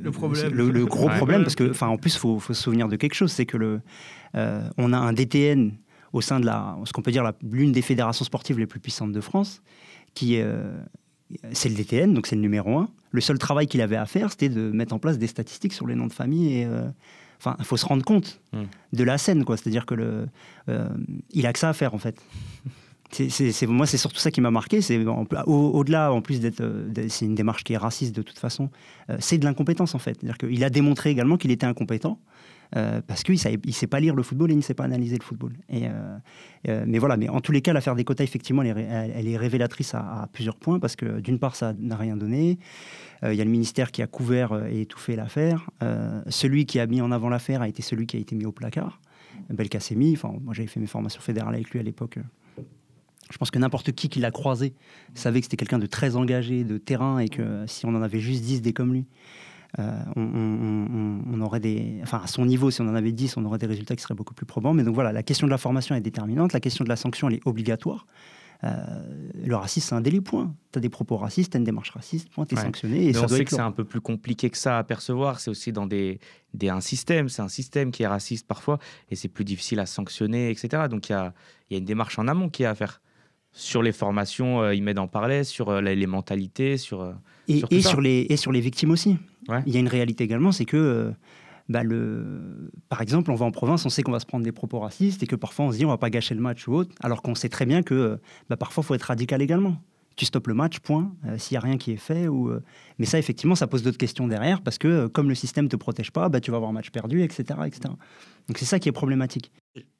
le problème. le, gros problème, parce que, enfin, en plus, il faut, faut, se souvenir de quelque chose, c'est que le, euh, on a un DTN au sein de la, ce qu'on peut dire l'une des fédérations sportives les plus puissantes de France, qui euh, c'est le DTN, donc c'est le numéro un. Le seul travail qu'il avait à faire, c'était de mettre en place des statistiques sur les noms de famille et euh, Enfin, il faut se rendre compte hmm. de la scène, quoi. C'est-à-dire que le, il a que ça à faire, en fait. c'est, moi, c'est surtout ça qui m'a marqué. C'est au, delà en plus d'être, euh, c'est une démarche qui est raciste de toute façon. Euh, c'est de l'incompétence en fait. C'est-à-dire qu'il a démontré également qu'il était incompétent. Euh, parce qu'il ne sait pas lire le football et il ne sait pas analyser le football. Et, mais voilà, mais en tous les cas, l'affaire des quotas, effectivement, elle est, elle est révélatrice à, plusieurs points, parce que d'une part, ça n'a rien donné. Il y a le ministère qui a couvert et étouffé l'affaire. celui qui a mis en avant l'affaire a été celui qui a été mis au placard. Belkacemi, enfin, moi j'avais fait mes formations fédérales avec lui à l'époque je pense que n'importe qui qui l'a croisé savait que c'était quelqu'un de très engagé, de terrain, et que si on en avait juste 10 des comme lui, euh, on, aurait des. Enfin, à son niveau, si on en avait 10, on aurait des résultats qui seraient beaucoup plus probants. Mais donc voilà, la question de la formation est déterminante, la question de la sanction, elle est obligatoire. le racisme, c'est un délit, point. Tu as des propos racistes, tu as une démarche raciste, point, tu es sanctionné. Et ça on sait que c'est un peu plus compliqué que ça à percevoir. C'est aussi dans des, des, un système. C'est un système qui est raciste parfois et c'est plus difficile à sanctionner, etc. Donc il y a, y a, une démarche en amont qui est à faire sur les formations, euh, il met d'en parler, sur euh, les, mentalités, sur. Euh, et, sur, et sur, les, et sur les victimes aussi. Il y a une réalité également, c'est que. Bah le... Par exemple, on va en province, on sait qu'on va se prendre des propos racistes et que parfois on se dit on va pas gâcher le match ou autre, alors qu'on sait très bien que bah, parfois il faut être radical également tu stoppes le match, point, s'il n'y a rien qui est fait. Ou, Mais ça, effectivement, ça pose d'autres questions derrière, parce que comme le système ne te protège pas, bah, tu vas avoir un match perdu, etc. etc. Donc c'est ça qui est problématique.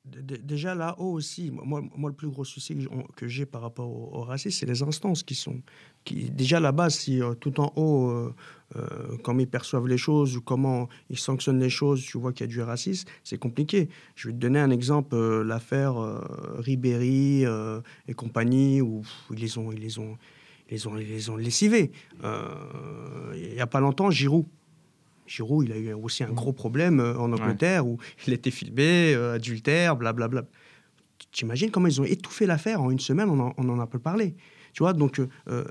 Déjà là-haut aussi, moi, le plus gros souci que j'ai par rapport au, racisme, c'est les instances qui sont. Déjà là-bas, si euh, tout en haut, euh, euh, comment ils perçoivent les choses ou comment ils sanctionnent les choses, tu vois qu'il y a du racisme, c'est compliqué. Je vais te donner un exemple, l'affaire Ribéry et compagnie, où ils les ont, ils les ont, ils les ont, ils les ont lessivés. Il n'y a pas longtemps, Giroud Giroud, il a eu aussi un gros problème euh, en Angleterre où il était filmé, euh, adultère, blablabla. Tu imagines comment ils ont étouffé l'affaire en une semaine, on en, a peu parlé. Tu vois, donc euh,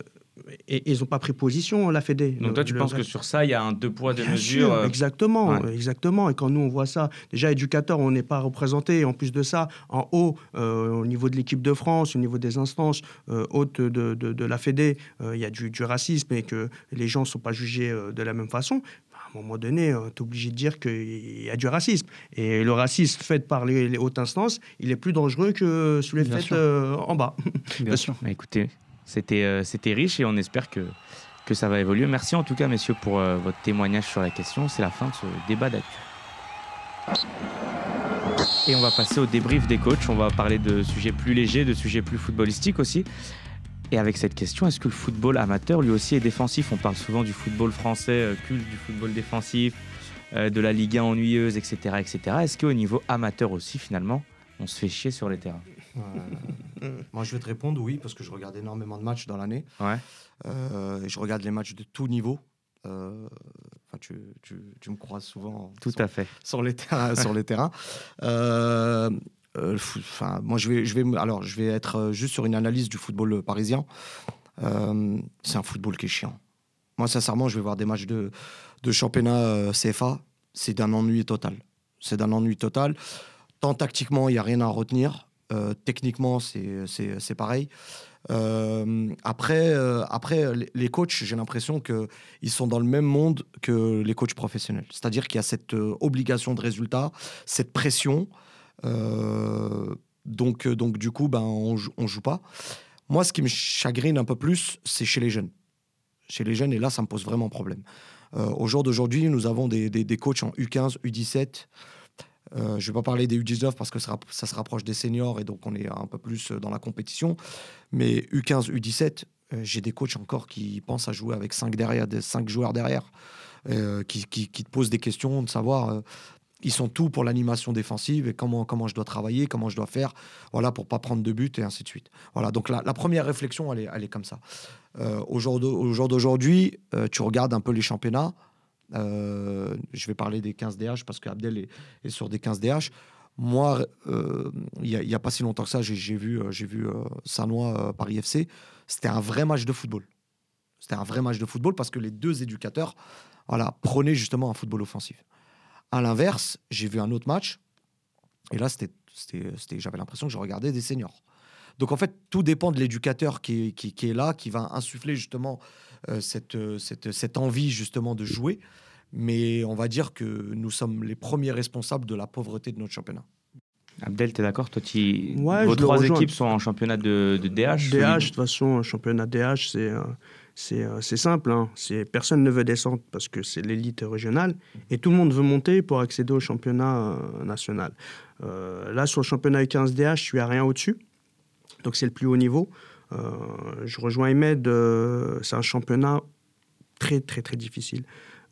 et, ils n'ont pas pris position, la Fédé. Donc toi, tu penses que sur ça, il y a un deux poids, deux mesures euh, Exactement, exactement. Et quand nous, on voit ça, déjà, éducateur, on n'est pas représenté. En plus de ça, en haut, euh, au niveau de l'équipe de France, au niveau des instances euh, hautes de, de, la Fédé, il y a du, racisme et que les gens ne sont pas jugés de la même façon. À un moment donné, tu es obligé de dire qu'il y a du racisme. Et le racisme fait par les, hautes instances, il est plus dangereux que celui fait en bas. Bien, sûr. Mais écoutez, euh, c'était riche et on espère que, que ça va évoluer. Merci en tout cas, messieurs, pour euh, votre témoignage sur la question. C'est la fin de ce débat d'actu. Et on va passer au débrief des coachs. On va parler de sujets plus légers, de sujets plus footballistiques aussi. Et avec cette question, est-ce que le football amateur lui aussi est défensif? On parle souvent du football français, euh, culte du football défensif, de la Ligue 1 ennuyeuse, etc. etc. Est-ce qu'au niveau amateur aussi, finalement, on se fait chier sur les terrains? Euh, moi, je vais te répondre oui, parce que je regarde énormément de matchs dans l'année. Ouais. Euh, et je regarde les matchs de tout niveau. Euh, tu, tu, tu, me croises souvent. Tout à fait. Sur les terrains. sur les terrains. Enfin, moi, je vais, je vais, alors, je vais être juste sur une analyse du football parisien. c'est un football qui est chiant. Moi, sincèrement, je vais voir des matchs de, de championnat CFA. C'est d'un ennui total. C'est d'un ennui total. Tant tactiquement, il n'y a rien à retenir. Euh, techniquement, c'est pareil. Euh, après, euh, après, les coachs, j'ai l'impression qu'ils sont dans le même monde que les coachs professionnels. C'est-à-dire qu'il y a cette obligation de résultat, cette pression. Donc, donc, du coup, ben, on ne joue pas. Moi, ce qui me chagrine un peu plus, c'est chez les jeunes. Chez les jeunes, et là, ça me pose vraiment problème. au jour d'aujourd'hui, nous avons des, des, des, coachs en U15, U17. Euh, je ne vais pas parler des U19 parce que ça, ça, se rapproche des seniors et donc on est un peu plus dans la compétition. Mais U15, U17, euh, j'ai des coachs encore qui pensent à jouer avec 5 derrière, cinq joueurs derrière, euh, qui, qui, te posent des questions de savoir. Ils sont tout pour l'animation défensive et comment, comment je dois travailler, comment je dois faire, voilà, pour pas prendre de but et ainsi de suite. Voilà, donc la, la première réflexion, elle est, elle est comme ça. au jour d'aujourd'hui, tu regardes un peu les championnats, euh, je vais parler des 15 DH parce qu'Abdel est, est, sur des 15 DH. Moi, euh, il n'y a, pas si longtemps que ça, j'ai vu, j'ai vu euh, Sanois Paris FC. C'était un vrai match de football. C'était un vrai match de football parce que les deux éducateurs voilà, prenaient justement un football offensif. À l'inverse, j'ai vu un autre match. Et là, c'était, j'avais l'impression que je regardais des seniors. Donc en fait, tout dépend de l'éducateur qui, qui, qui, est là, qui va insuffler justement euh, cette, cette, cette, envie justement de jouer. Mais on va dire que nous sommes les premiers responsables de la pauvreté de notre championnat. Abdel, tu es d'accord? Toi, tu... Vos trois équipes sont en championnat de, de DH DH, de toute façon, championnat DH, c'est euh, euh, c'est simple. Hein. Personne ne veut descendre parce que c'est l'élite régionale et tout le monde veut monter pour accéder au championnat national. là, sur le championnat U15 DH, je suis à rien au-dessus. Donc, c'est le plus haut niveau. Euh, je rejoins Ahmed, euh, c'est un championnat très très très difficile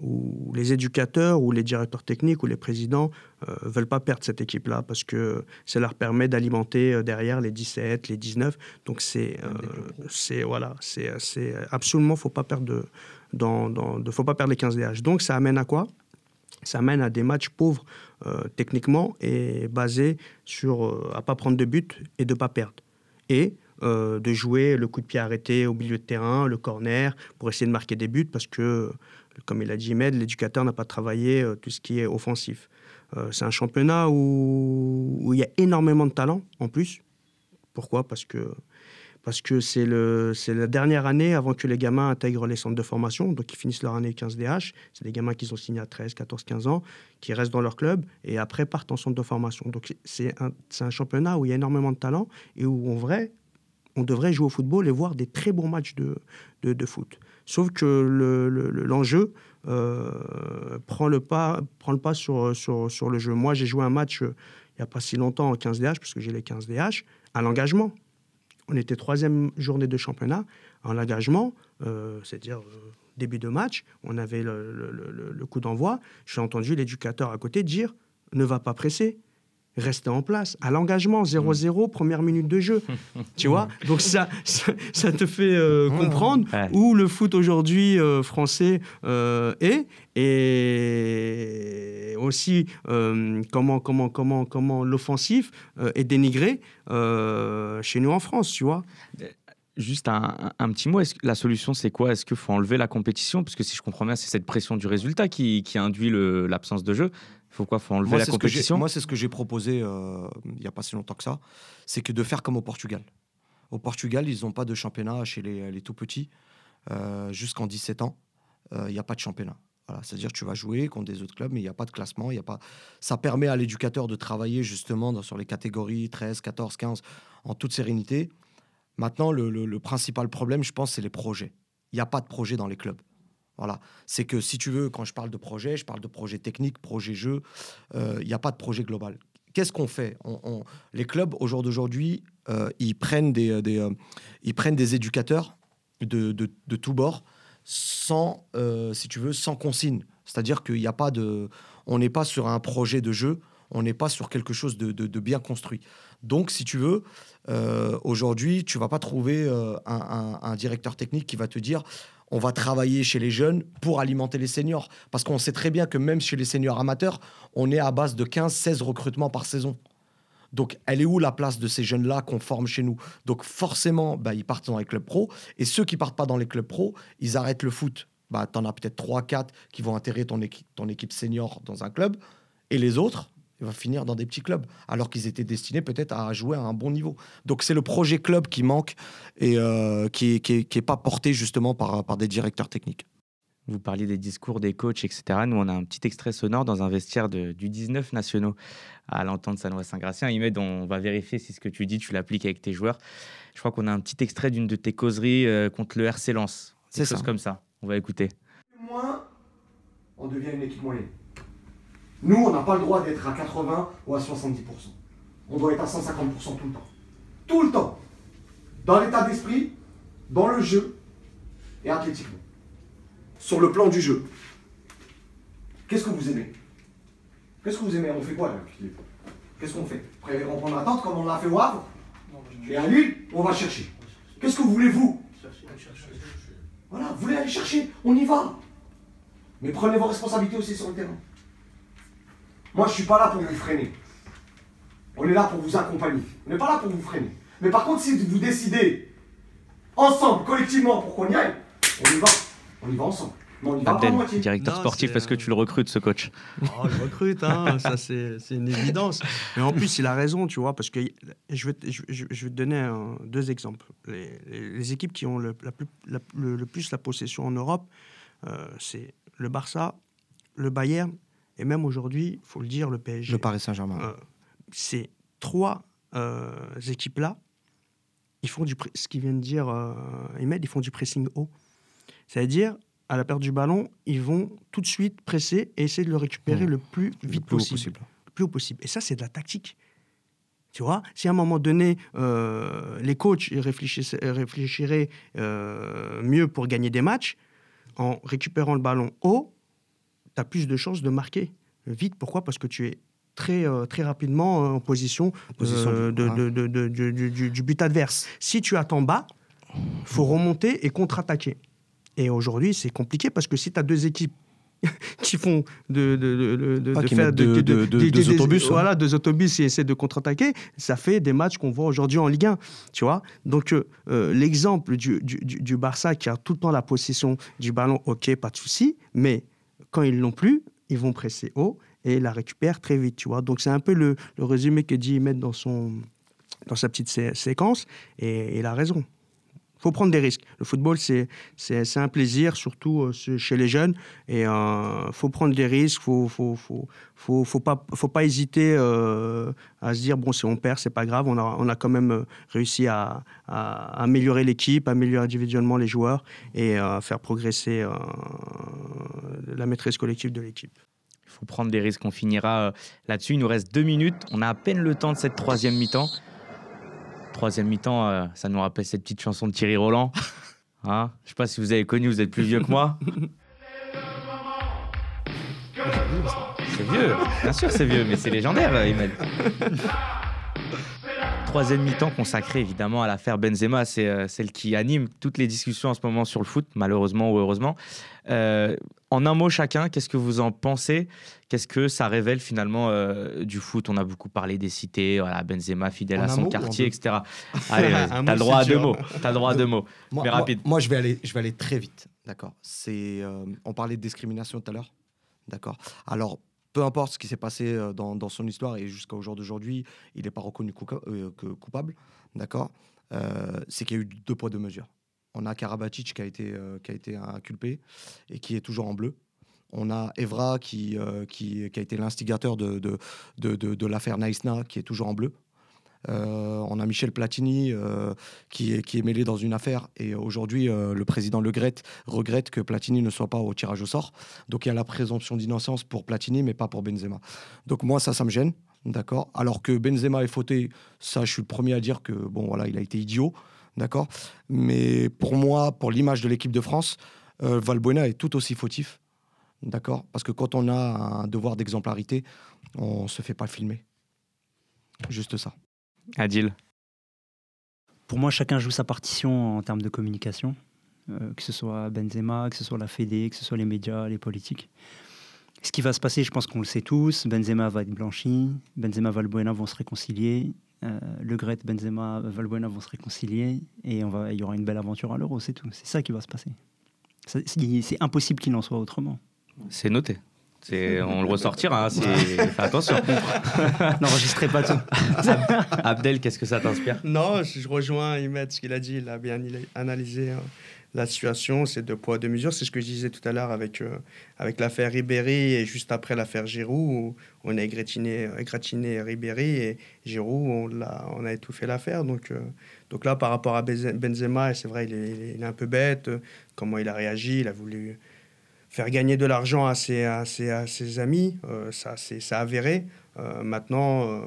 où les éducateurs ou les directeurs techniques ou les présidents ne euh, veulent pas perdre cette équipe-là parce que ça leur permet d'alimenter derrière les 17, les 19. Donc c'est c'est voilà, c'est absolument faut pas perdre de, dans, dans, faut pas perdre les 15 DH. Donc ça amène à quoi? Ça amène à des matchs pauvres techniquement et basés sur à pas prendre de but et de pas perdre. Et de jouer le coup de pied arrêté au milieu de terrain, le corner, pour essayer de marquer des buts, parce que, comme il a dit Med, l'éducateur n'a pas travaillé tout ce qui est offensif. c'est un championnat où, il y a énormément de talent en plus. Pourquoi? Parce que parce que c'est la dernière année avant que les gamins intègrent les centres de formation, donc ils finissent leur année 15DH. C'est des gamins qui ont signé à 13, 14, 15 ans, qui restent dans leur club et après partent en centre de formation. Donc c'est un, un, championnat où il y a énormément de talent et où, en vrai, on devrait jouer au football et voir des très bons matchs de, de, foot. Sauf que l'enjeu le, euh, prend, le pas, prend le sur, le jeu. Moi, j'ai joué un match euh, il n'y a pas si longtemps en 15DH, parce que j'ai les 15DH, à l'engagement on était troisième journée de championnat en engagement, euh, c'est-à-dire début de match, on avait le, coup d'envoi. J'ai entendu l'éducateur à côté dire ne va pas presser, restez en place. À l'engagement, 0-0, première minute de jeu. tu vois? Donc ça, ça, te fait euh, comprendre où le foot aujourd'hui français est. Et aussi comment, comment, comment, comment l'offensif est dénigré chez nous en France, tu vois? Juste un, petit mot, la solution c'est quoi? Est-ce qu'il faut enlever la compétition? Parce que si je comprends bien, c'est cette pression du résultat qui, qui induit l'absence de jeu. Il faut quoi faut enlever la compétition Moi, c'est ce que j'ai proposé euh, il n'y a pas si longtemps que ça. C'est que de faire comme au Portugal. Au Portugal, ils n'ont pas de championnat chez les, les tout petits. Euh, jusqu'en 17 ans, euh, il n'y a pas de championnat. Voilà, C'est-à-dire que tu vas jouer contre des autres clubs, mais il n'y a pas de classement. Y a pas... Ça permet à l'éducateur de travailler justement sur les catégories 13, 14, 15 en toute sérénité. Maintenant, le, principal problème, je pense, c'est les projets. Il n'y a pas de projet dans les clubs. Voilà. C'est que si tu veux, quand je parle de projet, je parle de projet technique, projet jeu. Euh, il n'y a pas de projet global. Qu'est-ce qu'on fait? Les clubs, au jour d'aujourd'hui, euh, ils, prennent des, euh, ils prennent des éducateurs de, tous bords sans, si tu veux, sans consigne. C'est-à-dire qu'il n'y a pas de. On n'est pas sur un projet de jeu, on n'est pas sur quelque chose de, bien construit. Donc, si tu veux, aujourd'hui, tu vas pas trouver un, directeur technique qui va te dire on va travailler chez les jeunes pour alimenter les seniors. Parce qu'on sait très bien que même chez les seniors amateurs, on est à base de 15-16 recrutements par saison. Donc, elle est où la place de ces jeunes-là qu'on forme chez nous? Donc, forcément, bah, ils partent dans les clubs pro. Et ceux qui partent pas dans les clubs pro, ils arrêtent le foot. Bah, tu en as peut-être 3-4 qui vont intégrer ton, ton équipe senior dans un club. Et les autres, il va finir dans des petits clubs, alors qu'ils étaient destinés peut-être à jouer à un bon niveau. Donc c'est le projet club qui manque et euh, qui n'est qui, qui est pas porté justement par, par des directeurs techniques. Vous parliez des discours des coachs, etc. Nous, on a un petit extrait sonore dans un vestiaire de, du 19 nationaux à l'entente Sanois Saint-Gratien. Imed, on va vérifier si ce que tu dis, tu l'appliques avec tes joueurs. Je crois qu'on a un petit extrait d'une de tes causeries euh, contre le RC Lens. C'est ça. comme ça. On va écouter. Moins, on devient une équipe moyenne. Nous, on n'a pas le droit d'être à 80 ou à 70%. On doit être à 150% tout le temps. Tout le temps. Dans l'état d'esprit, dans le jeu et athlétiquement. Sur le plan du jeu. Qu'est-ce que vous aimez? Qu'est-ce que vous aimez? On fait quoi là Qu'est-ce qu'on fait? On prend la tente comme on l'a fait au Havre Et à Lille, on va chercher. Qu'est-ce que vous voulez vous? Voilà, vous voulez aller chercher, on y va. Mais prenez vos responsabilités aussi sur le terrain. Moi, je ne suis pas là pour vous freiner. On est là pour vous accompagner. On n'est pas là pour vous freiner. Mais par contre, si vous décidez ensemble, collectivement, pour qu'on y aille, on y va. On y va ensemble. Mais on y va pas moitié. directeur sportif, est-ce que tu le recrutes, ce coach? Oh, Je le recrute, hein, ça c'est une évidence. Mais en plus, il a raison, tu vois, parce que je vais, je, vais te donner deux exemples. Les, équipes qui ont le, plus, le, plus la possession en Europe, euh, c'est le Barça, le Bayern et même aujourd'hui, il faut le dire, le PSG. Le Paris Saint-Germain. Euh, ces trois euh, équipes-là, ils font du ce qu'ils viennent de dire euh, ils font du pressing haut. C'est-à-dire, à la perte du ballon, ils vont tout de suite presser et essayer de le récupérer mmh. le plus vite possible. Le plus haut possible. Et ça, c'est de la tactique. Tu vois, si à un moment donné, euh, les coachs réfléchiraient mieux pour gagner des matchs, en récupérant le ballon haut, tu as plus de chances de marquer vite. Pourquoi? Parce que tu es très, euh, très rapidement euh, en position, de, du, but adverse. Si tu attends bas, faut remonter et contre-attaquer. Et aujourd'hui, c'est compliqué parce que si tu as deux équipes qui font de, de, de, ah, de faire deux autobus. Voilà, deux autobus et essaient de contre-attaquer. Ça fait des matchs qu'on voit aujourd'hui en Ligue 1. Tu vois? Donc, euh, euh, l'exemple du, du, du, Barça qui a tout le temps la possession du ballon, ok, pas de souci. Mais quand ils l'ont plus, ils vont presser haut et la récupèrent très vite. Tu vois Donc, c'est un peu le, le résumé que dit Ahmed dans, son, dans sa petite séquence. Et il a raison faut prendre des risques. Le football, c'est, un plaisir, surtout euh, chez les jeunes. Et il euh, faut prendre des risques. Il faut, faut, faut, faut, faut, pas, faut pas hésiter euh, à se dire bon, si on perd, c'est pas grave. On a, on a quand même réussi à, améliorer l'équipe, améliorer individuellement les joueurs et à faire progresser la maîtrise collective de l'équipe. Il faut prendre des risques. On finira là-dessus. Il nous reste deux minutes. On a à peine le temps de cette troisième mi-temps troisième mi-temps, euh, ça nous rappelle cette petite chanson de Thierry Roland. Hein Je sais pas si vous avez connu, vous êtes plus vieux que moi. C'est vieux, bien sûr c'est vieux, mais c'est légendaire, Emel. Troisième mi-temps consacré évidemment à l'affaire Benzema, c'est euh, celle qui anime toutes les discussions en ce moment sur le foot, malheureusement ou heureusement. Euh, en un mot chacun, qu'est-ce que vous en pensez? Qu'est-ce que ça révèle finalement euh, du foot? On a beaucoup parlé des cités, voilà, Benzema fidèle à son quartier, etc. Allez, t'as le droit à deux mots. T'as le droit à deux mots. Moi, mais rapide. Moi, je vais aller, je vais aller très vite. D'accord? C'est, on parlait de discrimination tout à l'heure? D'accord. Alors, peu importe ce qui s'est passé euh, dans, son histoire et jusqu'à jour d'aujourd'hui, il n'est pas reconnu euh, coupable, d'accord euh, C'est qu'il y a eu deux poids, deux mesures. On a Karabatic qui a été, qui a été inculpé et qui est toujours en bleu. On a Evra qui, a été l'instigateur de, de l'affaire Naïsna qui est toujours en bleu. Euh, on a Michel Platini euh, qui, est, mêlé dans une affaire et aujourd'hui euh, le président Le Gret regrette que Platini ne soit pas au tirage au sort. Donc il y a la présomption d'innocence pour Platini mais pas pour Benzema. Donc moi ça, ça me gêne. D'accord? Alors que Benzema est fauté, ça je suis le premier à dire que bon voilà, il a été idiot. D'accord? Mais pour moi, pour l'image de l'équipe de France, Valbuena est tout aussi fautif. D'accord? Parce que quand on a un devoir d'exemplarité, on ne se fait pas filmer. Juste ça. Adil Pour moi, chacun joue sa partition en termes de communication, euh, que ce soit Benzema, que ce soit la Fédé, que ce soit les médias, les politiques. Ce qui va se passer, je pense qu'on le sait tous, Benzema va être blanchi, Benzema Valbuena vont se réconcilier, euh, Le Gret, Benzema, Valbuena vont se réconcilier, et on va, il y aura une belle aventure à l'Euro, c'est tout. C'est ça qui va se passer. C'est impossible qu'il en soit autrement. C'est noté on le ressortira, hein, attention. N'enregistrez pas tout. Abdel, qu'est-ce que ça t'inspire? Non, je rejoins Imed, ce qu'il a dit, il a bien analysé hein, la situation, c'est deux poids, deux mesures. C'est ce que je disais tout à l'heure avec, euh, avec l'affaire Ribéry et juste après l'affaire Giroud, où on a égratiné, égratiné Ribéry et Giroud, on, a, on a étouffé l'affaire. Donc, euh, donc là, par rapport à Benzema, c'est vrai, il est, il est, un peu bête, comment il a réagi, il a voulu faire gagner de l'argent à ses, à ses, à ses amis, euh, ça, c'est, ça avéré. Euh, maintenant, euh,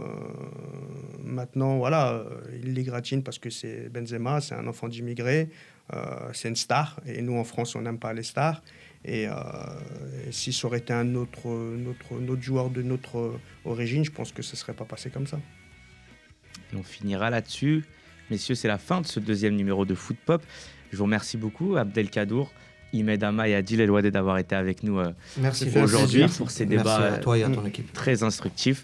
maintenant, voilà, il les gratine parce que c'est Benzema, c'est un enfant d'immigré, c'est une star. Et nous, en France, on n'aime pas les stars. Et, si ça aurait été un autre, notre, autre joueur de notre origine, je pense que ce ne serait pas passé comme ça. Et on finira là-dessus. Messieurs, c'est la fin de ce deuxième numéro de Foot Pop. Je vous remercie beaucoup, Abdelkadour. Imed Ama et Adil Elouade d'avoir été avec nous euh, aujourd'hui pour ces débats toi et à ton équipe. très instructifs.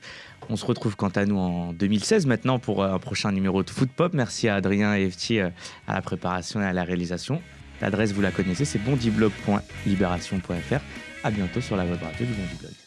On se retrouve quant à nous en 2016 maintenant pour euh, un prochain numéro de Foot Pop. Merci à Adrien et euh, à la préparation et à la réalisation. L'adresse, vous la connaissez, c'est bondiblog.libération.fr. À bientôt sur la web radio du Bondiblog.